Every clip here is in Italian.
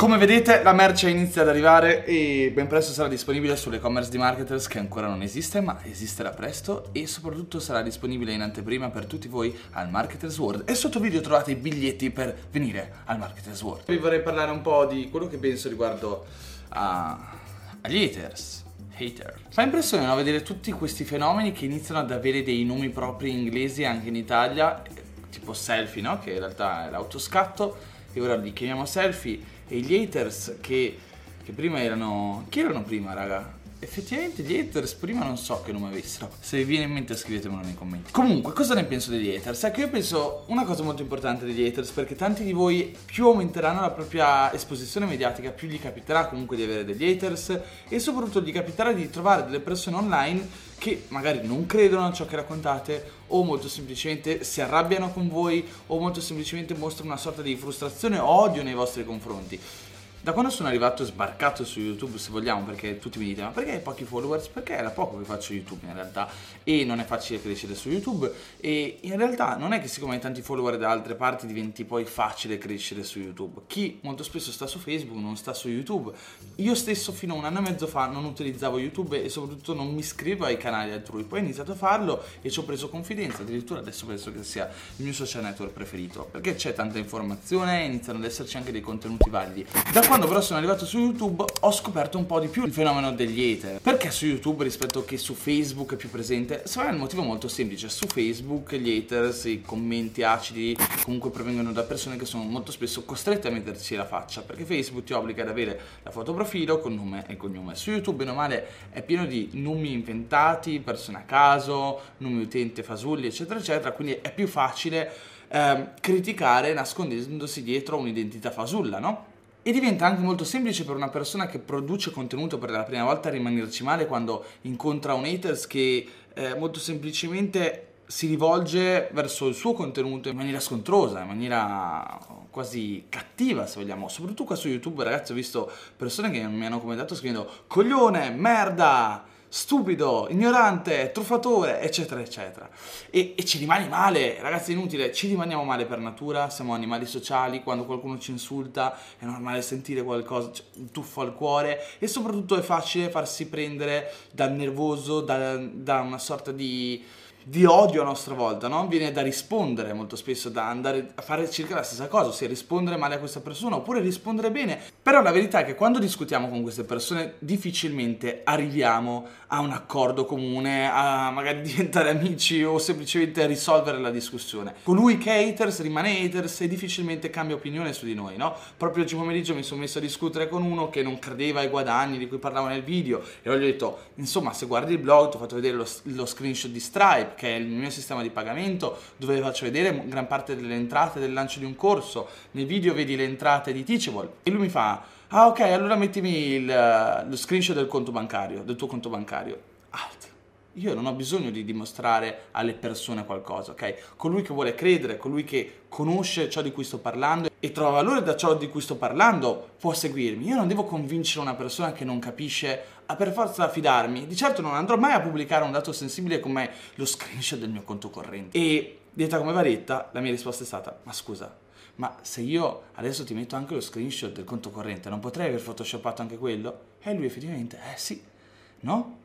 Come vedete la merce inizia ad arrivare e ben presto sarà disponibile sull'e-commerce di Marketers che ancora non esiste ma esisterà presto e soprattutto sarà disponibile in anteprima per tutti voi al Marketers World e sotto video trovate i biglietti per venire al Marketers World. Vi vorrei parlare un po' di quello che penso riguardo a... agli haters. Hater. Fa impressione no? vedere tutti questi fenomeni che iniziano ad avere dei nomi propri inglesi anche in Italia, tipo selfie, no? Che in realtà è l'autoscatto, e ora li chiamiamo selfie e gli haters che, che prima erano... Chi erano prima, raga? Effettivamente gli haters prima non so che nome avessero. Se vi viene in mente scrivetemelo nei commenti. Comunque, cosa ne penso degli haters? Ecco, io penso una cosa molto importante degli haters perché tanti di voi più aumenteranno la propria esposizione mediatica, più gli capiterà comunque di avere degli haters e soprattutto gli capiterà di trovare delle persone online che magari non credono a ciò che raccontate o molto semplicemente si arrabbiano con voi o molto semplicemente mostrano una sorta di frustrazione o odio nei vostri confronti. Da quando sono arrivato sbarcato su YouTube, se vogliamo, perché tutti mi dite ma perché hai pochi followers? Perché da poco che faccio YouTube in realtà e non è facile crescere su YouTube e in realtà non è che siccome hai tanti follower da altre parti diventi poi facile crescere su YouTube. Chi molto spesso sta su Facebook non sta su YouTube. Io stesso fino a un anno e mezzo fa non utilizzavo YouTube e soprattutto non mi iscrivo ai canali altrui, poi ho iniziato a farlo e ci ho preso confidenza, addirittura adesso penso che sia il mio social network preferito perché c'è tanta informazione iniziano ad esserci anche dei contenuti validi. Da quando però sono arrivato su YouTube ho scoperto un po' di più il fenomeno degli hater. Perché su YouTube rispetto che su Facebook è più presente? Secondo me il motivo è molto semplice. Su Facebook gli haters, i commenti acidi comunque provengono da persone che sono molto spesso costrette a metterci la faccia perché Facebook ti obbliga ad avere la foto profilo con nome e cognome. Su YouTube, bene o male, è pieno di nomi inventati, persone a caso, nomi utente fasulli, eccetera, eccetera. Quindi è più facile eh, criticare nascondendosi dietro un'identità fasulla, no? E diventa anche molto semplice per una persona che produce contenuto per la prima volta rimanerci male quando incontra un haters che eh, molto semplicemente si rivolge verso il suo contenuto in maniera scontrosa, in maniera quasi cattiva se vogliamo. Soprattutto qua su YouTube ragazzi ho visto persone che mi hanno commentato scrivendo coglione, merda, stupido, ignorante, truffatore, eccetera, eccetera. E, e, ci rimani male, ragazzi, è inutile, ci rimaniamo male per natura, siamo animali sociali, quando qualcuno ci insulta è normale sentire qualcosa, cioè, un tuffo al cuore e soprattutto è facile farsi prendere dal nervoso, da, da una sorta di di odio a nostra volta, no? Viene da rispondere molto spesso, da andare a fare circa la stessa cosa, ossia rispondere male a questa persona oppure rispondere bene. Però la verità è che quando discutiamo con queste persone difficilmente arriviamo a un accordo comune, a magari diventare amici o semplicemente a risolvere la discussione. Colui che è haters rimane haters e difficilmente cambia opinione su di noi, no? Proprio oggi pomeriggio mi sono messo a discutere con uno che non credeva ai guadagni di cui parlavo nel video e gli ho detto, insomma, se guardi il blog ti ho fatto vedere lo, lo screenshot di Stripe che è il mio sistema di pagamento, dove faccio vedere gran parte delle entrate del lancio di un corso. Nel video vedi le entrate di Teachable. E lui mi fa, ah ok, allora mettimi il, lo screenshot del conto bancario, del tuo conto bancario. Alt. Io non ho bisogno di dimostrare alle persone qualcosa, ok? Colui che vuole credere, colui che conosce ciò di cui sto parlando e trova valore da ciò di cui sto parlando può seguirmi. Io non devo convincere una persona che non capisce a per forza fidarmi. Di certo non andrò mai a pubblicare un dato sensibile come lo screenshot del mio conto corrente. E detta come varetta, la mia risposta è stata: Ma scusa, ma se io adesso ti metto anche lo screenshot del conto corrente, non potrei aver photoshoppato anche quello? E lui effettivamente, eh sì, no?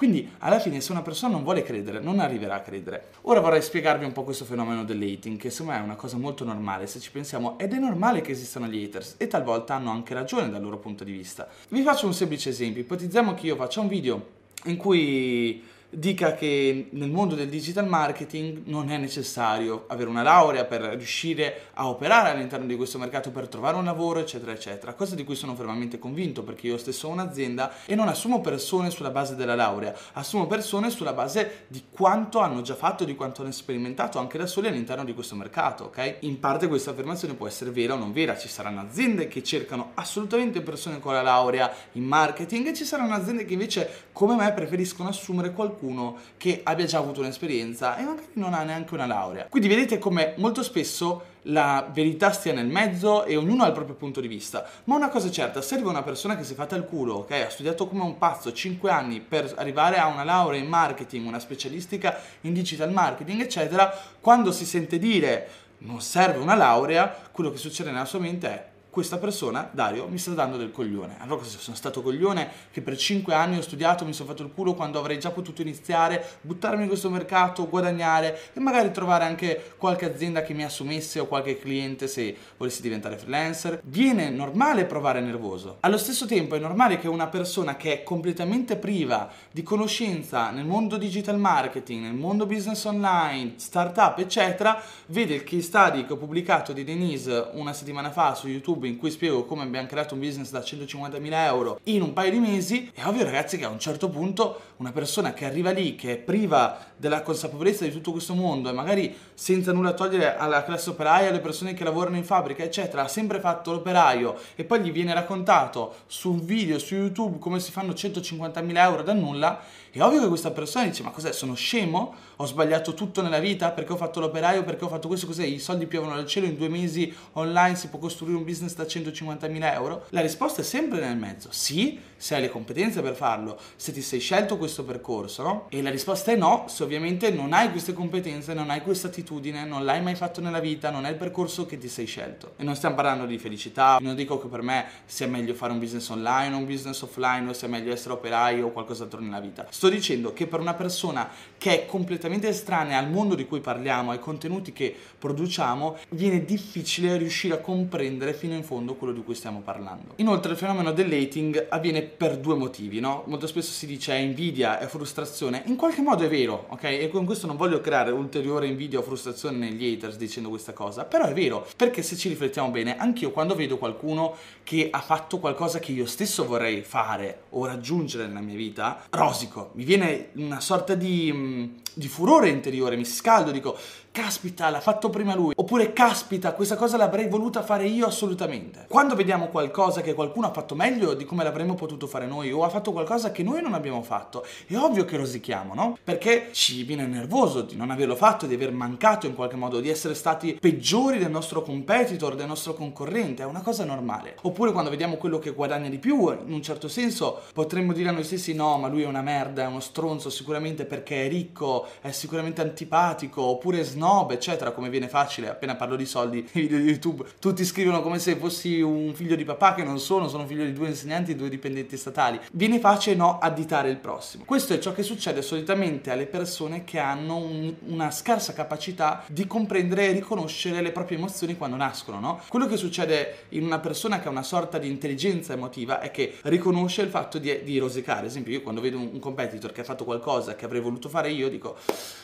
Quindi alla fine se una persona non vuole credere, non arriverà a credere. Ora vorrei spiegarvi un po' questo fenomeno dell'hating, che secondo me è una cosa molto normale se ci pensiamo, ed è normale che esistano gli haters e talvolta hanno anche ragione dal loro punto di vista. Vi faccio un semplice esempio, ipotizziamo che io faccia un video in cui dica che nel mondo del digital marketing non è necessario avere una laurea per riuscire a operare all'interno di questo mercato, per trovare un lavoro, eccetera, eccetera. Cosa di cui sono fermamente convinto perché io stesso ho un'azienda e non assumo persone sulla base della laurea, assumo persone sulla base di quanto hanno già fatto, di quanto hanno sperimentato anche da soli all'interno di questo mercato, ok? In parte questa affermazione può essere vera o non vera, ci saranno aziende che cercano assolutamente persone con la laurea in marketing e ci saranno aziende che invece come me preferiscono assumere qualcuno qualcuno che abbia già avuto un'esperienza e magari non ha neanche una laurea. Quindi vedete come molto spesso la verità stia nel mezzo e ognuno ha il proprio punto di vista. Ma una cosa è certa, serve una persona che si è fatta il culo, ok? Ha studiato come un pazzo 5 anni per arrivare a una laurea in marketing, una specialistica in digital marketing, eccetera. Quando si sente dire non serve una laurea, quello che succede nella sua mente è questa persona, Dario, mi sta dando del coglione. Allora cosa sono stato coglione che per 5 anni ho studiato, mi sono fatto il culo quando avrei già potuto iniziare, buttarmi in questo mercato, guadagnare e magari trovare anche qualche azienda che mi assumesse o qualche cliente se volessi diventare freelancer. Viene normale provare nervoso. Allo stesso tempo è normale che una persona che è completamente priva di conoscenza nel mondo digital marketing, nel mondo business online, startup, eccetera, vede il case study che ho pubblicato di Denise una settimana fa su YouTube YouTube in cui spiego come abbiamo creato un business da 150.000 euro in un paio di mesi, è ovvio ragazzi che a un certo punto una persona che arriva lì, che è priva della consapevolezza di tutto questo mondo e magari senza nulla togliere alla classe operaia, alle persone che lavorano in fabbrica, eccetera, ha sempre fatto l'operaio e poi gli viene raccontato su un video su YouTube come si fanno 150.000 euro da nulla, è ovvio che questa persona dice ma cos'è, sono scemo? Ho sbagliato tutto nella vita perché ho fatto l'operaio, perché ho fatto questo, cos'è? I soldi piovono dal cielo, in due mesi online si può costruire un business da 150.000 euro? La risposta è sempre nel mezzo, sì, se hai le competenze per farlo, se ti sei scelto questo percorso, no? E la risposta è no, se ovviamente non hai queste competenze, non hai questa attitudine, non l'hai mai fatto nella vita, non è il percorso che ti sei scelto. E non stiamo parlando di felicità, non dico che per me sia meglio fare un business online o un business offline o sia meglio essere operaio o qualcos'altro nella vita. Sto dicendo che per una persona che è completamente estranea al mondo di cui parliamo, ai contenuti che produciamo, viene difficile riuscire a comprendere fino in fondo quello di cui stiamo parlando. Inoltre il fenomeno dell'hating avviene per due motivi, no? Molto spesso si dice è invidia, è frustrazione. In qualche modo è vero, ok? E con questo non voglio creare ulteriore invidia o frustrazione negli haters dicendo questa cosa, però è vero, perché se ci riflettiamo bene, anch'io quando vedo qualcuno che ha fatto qualcosa che io stesso vorrei fare o raggiungere nella mia vita, rosico, mi viene una sorta di, mm, di furore interiore, mi scaldo, dico caspita, l'ha fatto prima lui, oppure caspita, questa cosa l'avrei voluta fare io assolutamente. Quando vediamo qualcosa che qualcuno ha fatto meglio di come l'avremmo potuto fare noi o ha fatto qualcosa che noi non abbiamo fatto, è ovvio che rosichiamo, no? Perché ci viene nervoso di non averlo fatto, di aver mancato in qualche modo, di essere stati peggiori del nostro competitor, del nostro concorrente, è una cosa normale. Oppure quando vediamo quello che guadagna di più, in un certo senso potremmo dire a noi stessi no, ma lui è una merda, è uno stronzo sicuramente perché è ricco, è sicuramente antipatico, oppure snob snob, eccetera, come viene facile appena parlo di soldi nei video di YouTube. Tutti scrivono come se fossi un figlio di papà che non sono, sono figlio di due insegnanti e due dipendenti statali. Viene facile no additare il prossimo. Questo è ciò che succede solitamente alle persone che hanno un, una scarsa capacità di comprendere e riconoscere le proprie emozioni quando nascono, no? Quello che succede in una persona che ha una sorta di intelligenza emotiva è che riconosce il fatto di, di rosicare. Ad esempio, io quando vedo un, competitor che ha fatto qualcosa che avrei voluto fare io, dico,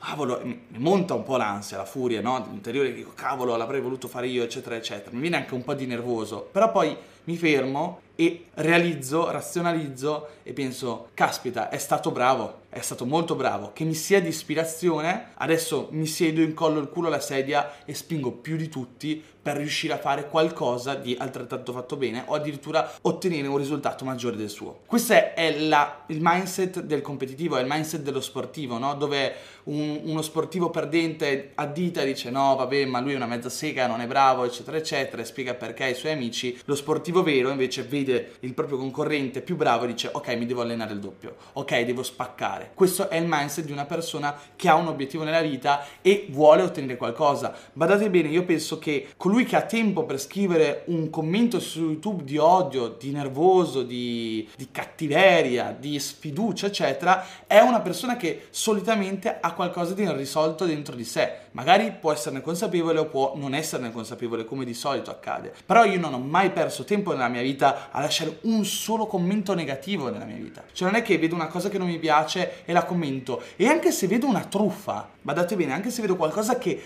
cavolo, mi monta un po' l'ansia, la furia, no? L'interiore dico, cavolo, l'avrei voluto fare io, eccetera, eccetera. Mi viene anche un po' di nervoso, però poi mi fermo e realizzo, razionalizzo e penso, caspita, è stato bravo, è stato molto bravo, che mi sia di ispirazione, adesso mi siedo, incollo il culo alla sedia e spingo più di tutti per riuscire a fare qualcosa di altrettanto fatto bene o addirittura ottenere un risultato maggiore del suo. Questo è la, il mindset del competitivo, è il mindset dello sportivo, no? dove un, uno sportivo perdente addita e dice no vabbè ma lui è una mezza sega, non è bravo eccetera eccetera e spiega perché ai suoi amici, lo sportivo vero invece vede vede il proprio concorrente più bravo e dice ok mi devo allenare il doppio, ok devo spaccare. Questo è il mindset di una persona che ha un obiettivo nella vita e vuole ottenere qualcosa. Badate bene, io penso che colui che ha tempo per scrivere un commento su YouTube di odio, di nervoso, di, di cattiveria, di sfiducia, eccetera, è una persona che solitamente ha qualcosa di irrisolto dentro di sé. Magari può esserne consapevole o può non esserne consapevole, come di solito accade. Però io non ho mai perso tempo nella mia vita a lasciare un solo commento negativo nella mia vita. Cioè non è che vedo una cosa che non mi piace e la commento. E anche se vedo una truffa, badate bene, anche se vedo qualcosa che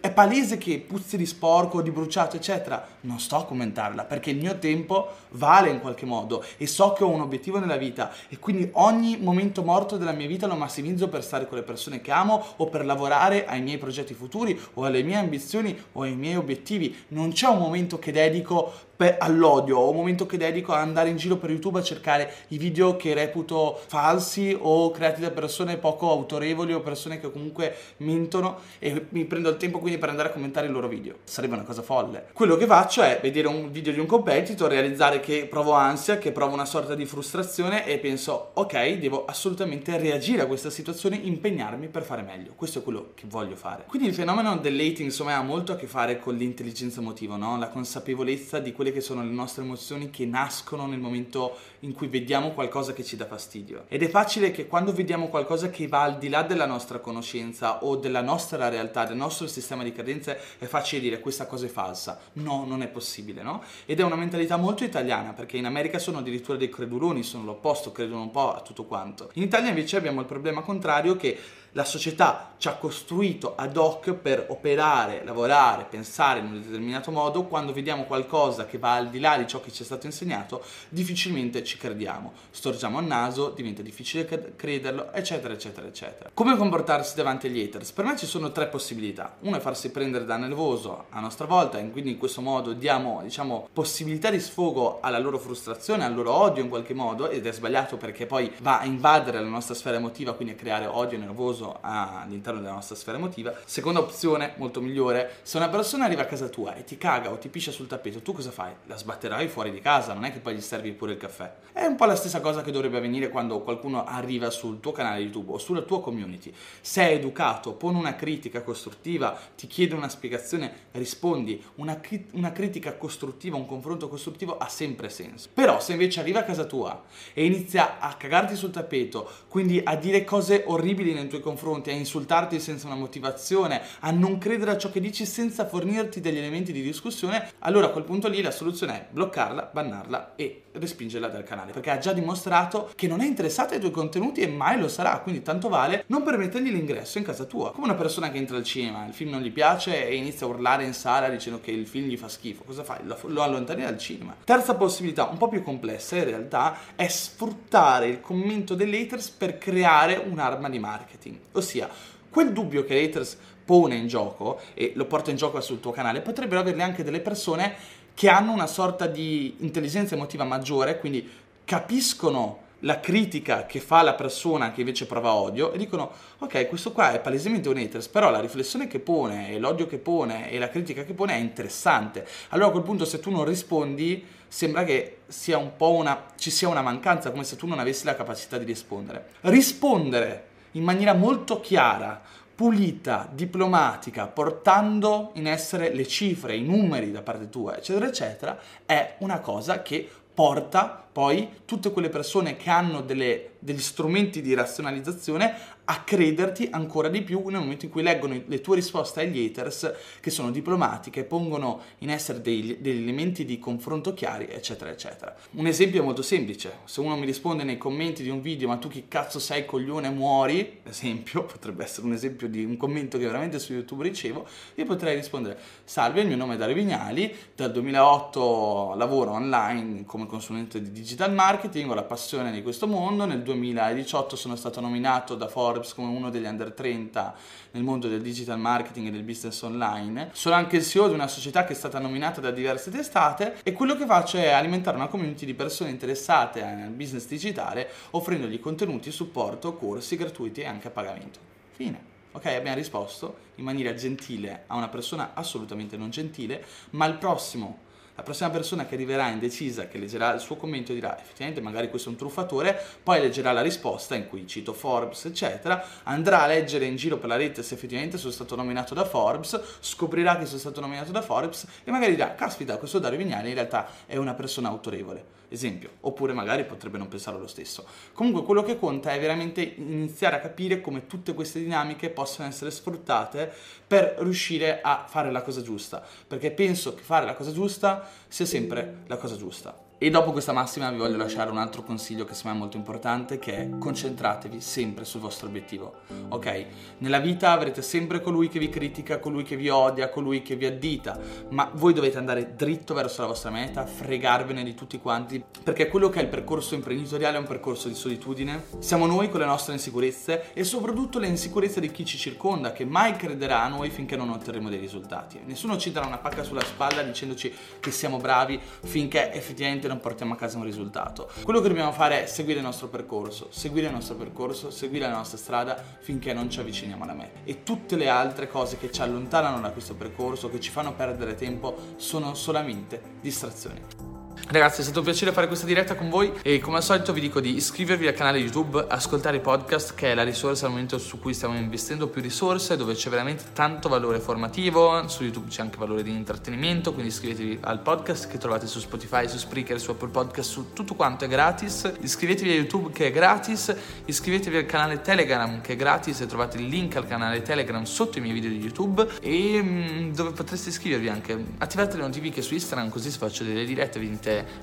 è palese che puzzi di sporco, di bruciato, eccetera, non sto a commentarla perché il mio tempo vale in qualche modo e so che ho un obiettivo nella vita e quindi ogni momento morto della mia vita lo massimizzo per stare con le persone che amo o per lavorare ai miei progetti futuri o alle mie ambizioni o ai miei obiettivi. Non c'è un momento che dedico all'odio, o un momento che dedico ad andare in giro per YouTube a cercare i video che reputo falsi o creati da persone poco autorevoli o persone che comunque mentono e mi prendo il tempo quindi per andare a commentare i loro video. Sarebbe una cosa folle. Quello che faccio è vedere un video di un competitor, realizzare che provo ansia, che provo una sorta di frustrazione e penso ok, devo assolutamente reagire a questa situazione, impegnarmi per fare meglio. Questo è quello che voglio fare. Quindi il fenomeno dell'hating insomma ha molto a che fare con l'intelligenza emotiva, no? la consapevolezza di quelle che sono le nostre emozioni che nascono nel momento in cui vediamo qualcosa che ci dà fastidio. Ed è facile che quando vediamo qualcosa che va al di là della nostra conoscenza o della nostra realtà, del nostro sistema di credenze, è facile dire questa cosa è falsa. No, non è possibile, no? Ed è una mentalità molto italiana, perché in America sono addirittura dei creduloni, sono l'opposto, credono un po' a tutto quanto. In Italia invece abbiamo il problema contrario che la società ci ha costruito ad hoc per operare, lavorare, pensare in un determinato modo, quando vediamo qualcosa che va al di là di ciò che ci è stato insegnato, difficilmente ci crediamo. Storgiamo il naso, diventa difficile crederlo, eccetera, eccetera, eccetera. Come comportarsi davanti agli haters? Per me ci sono tre possibilità. Una è farsi prendere da nervoso a nostra volta e quindi in questo modo diamo, diciamo, possibilità di sfogo alla loro frustrazione, al loro odio in qualche modo, ed è sbagliato perché poi va a invadere la nostra sfera emotiva, quindi a creare odio nervoso all'interno della nostra sfera emotiva. Seconda opzione, molto migliore, se una persona arriva a casa tua e ti caga o ti piscia sul tappeto, tu cosa fai? La sbatterai fuori di casa, non è che poi gli servi pure il caffè. È un po' la stessa cosa che dovrebbe avvenire quando qualcuno arriva sul tuo canale YouTube o sulla tua community. Se è educato, pone una critica costruttiva, ti chiede una spiegazione, rispondi. Una, una critica costruttiva, un confronto costruttivo ha sempre senso. Però se invece arriva a casa tua e inizia a cagarti sul tappeto, quindi a dire cose orribili nei tuoi confronti, a insultarti senza una motivazione, a non credere a ciò che dici senza fornirti degli elementi di discussione, allora a quel punto lì la soluzione è bloccarla, bannarla e respingerla dal canale, perché ha già dimostrato che non è interessata ai tuoi contenuti e mai lo sarà, quindi tanto vale non permettergli l'ingresso in casa tua. Come una persona che entra al cinema, il film non gli piace e inizia a urlare in sala dicendo che il film gli fa schifo, cosa fai? Lo allontani dal cinema. Terza possibilità, un po' più complessa in realtà, è sfruttare il commento degli haters per creare un'arma di marketing, ossia quel dubbio che haters pone in gioco e lo porta in gioco sul tuo canale, potrebbero averle anche delle persone che hanno una sorta di intelligenza emotiva maggiore, quindi capiscono la critica che fa la persona che invece prova odio e dicono ok questo qua è palesemente un haters però la riflessione che pone e l'odio che pone e la critica che pone è interessante. Allora a quel punto se tu non rispondi sembra che sia un po' una ci sia una mancanza come se tu non avessi la capacità di rispondere. Rispondere in maniera molto chiara, pulita, diplomatica, portando in essere le cifre, i numeri da parte tua, eccetera, eccetera, è una cosa che porta poi tutte quelle persone che hanno delle, degli strumenti di razionalizzazione a crederti ancora di più nel momento in cui leggono le tue risposte agli haters che sono diplomatiche, pongono in essere degli, degli elementi di confronto chiari, eccetera, eccetera. Un esempio molto semplice, se uno mi risponde nei commenti di un video ma tu chi cazzo sei coglione muori, esempio, potrebbe essere un esempio di un commento che veramente su YouTube ricevo, io potrei rispondere salve, il mio nome è Dario Vignali, dal 2008 lavoro online come consulente di digital marketing, ho la passione di questo mondo, nel 2018 sono stato nominato da Forbes come uno degli under 30 nel mondo del digital marketing e del business online. Sono anche il CEO di una società che è stata nominata da diverse testate e quello che faccio è alimentare una community di persone interessate al business digitale offrendogli contenuti, supporto, corsi gratuiti e anche a pagamento. Fine. Ok, abbiamo risposto in maniera gentile a una persona assolutamente non gentile, ma il prossimo la prossima persona che arriverà indecisa, che leggerà il suo commento dirà effettivamente magari questo è un truffatore, poi leggerà la risposta in cui cito Forbes, eccetera, andrà a leggere in giro per la rete se effettivamente sono stato nominato da Forbes, scoprirà che sono stato nominato da Forbes e magari dirà, caspita, questo Dario Vignali in realtà è una persona autorevole esempio, oppure magari potrebbe non pensarlo lo stesso. Comunque quello che conta è veramente iniziare a capire come tutte queste dinamiche possono essere sfruttate per riuscire a fare la cosa giusta, perché penso che fare la cosa giusta sia sempre la cosa giusta. E dopo questa massima vi voglio lasciare un altro consiglio che secondo me è molto importante, che è concentratevi sempre sul vostro obiettivo. Ok? Nella vita avrete sempre colui che vi critica, colui che vi odia, colui che vi addita, ma voi dovete andare dritto verso la vostra meta, fregarvene di tutti quanti, perché quello che è il percorso imprenditoriale è un percorso di solitudine. Siamo noi con le nostre insicurezze e soprattutto le insicurezze di chi ci circonda, che mai crederà a noi finché non otterremo dei risultati. Nessuno ci darà una pacca sulla spalla dicendoci che siamo bravi finché effettivamente non portiamo a casa un risultato. Quello che dobbiamo fare è seguire il nostro percorso, seguire il nostro percorso, seguire la nostra strada finché non ci avviciniamo alla meta. E tutte le altre cose che ci allontanano da questo percorso, che ci fanno perdere tempo, sono solamente distrazioni. Ragazzi è stato un piacere fare questa diretta con voi e come al solito vi dico di iscrivervi al canale YouTube, ascoltare i podcast che è la risorsa al momento su cui stiamo investendo più risorse, dove c'è veramente tanto valore formativo, su YouTube c'è anche valore di intrattenimento, quindi iscrivetevi al podcast che trovate su Spotify, su Spreaker, su Apple Podcast, su tutto quanto è gratis, iscrivetevi a YouTube che è gratis, iscrivetevi al canale Telegram che è gratis e trovate il link al canale Telegram sotto i miei video di YouTube. E mm, dove potreste iscrivervi anche, attivate le notifiche su Instagram così faccio delle dirette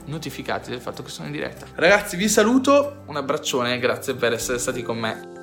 notificati del fatto che sono in diretta. Ragazzi, vi saluto, un abbraccione, grazie per essere stati con me.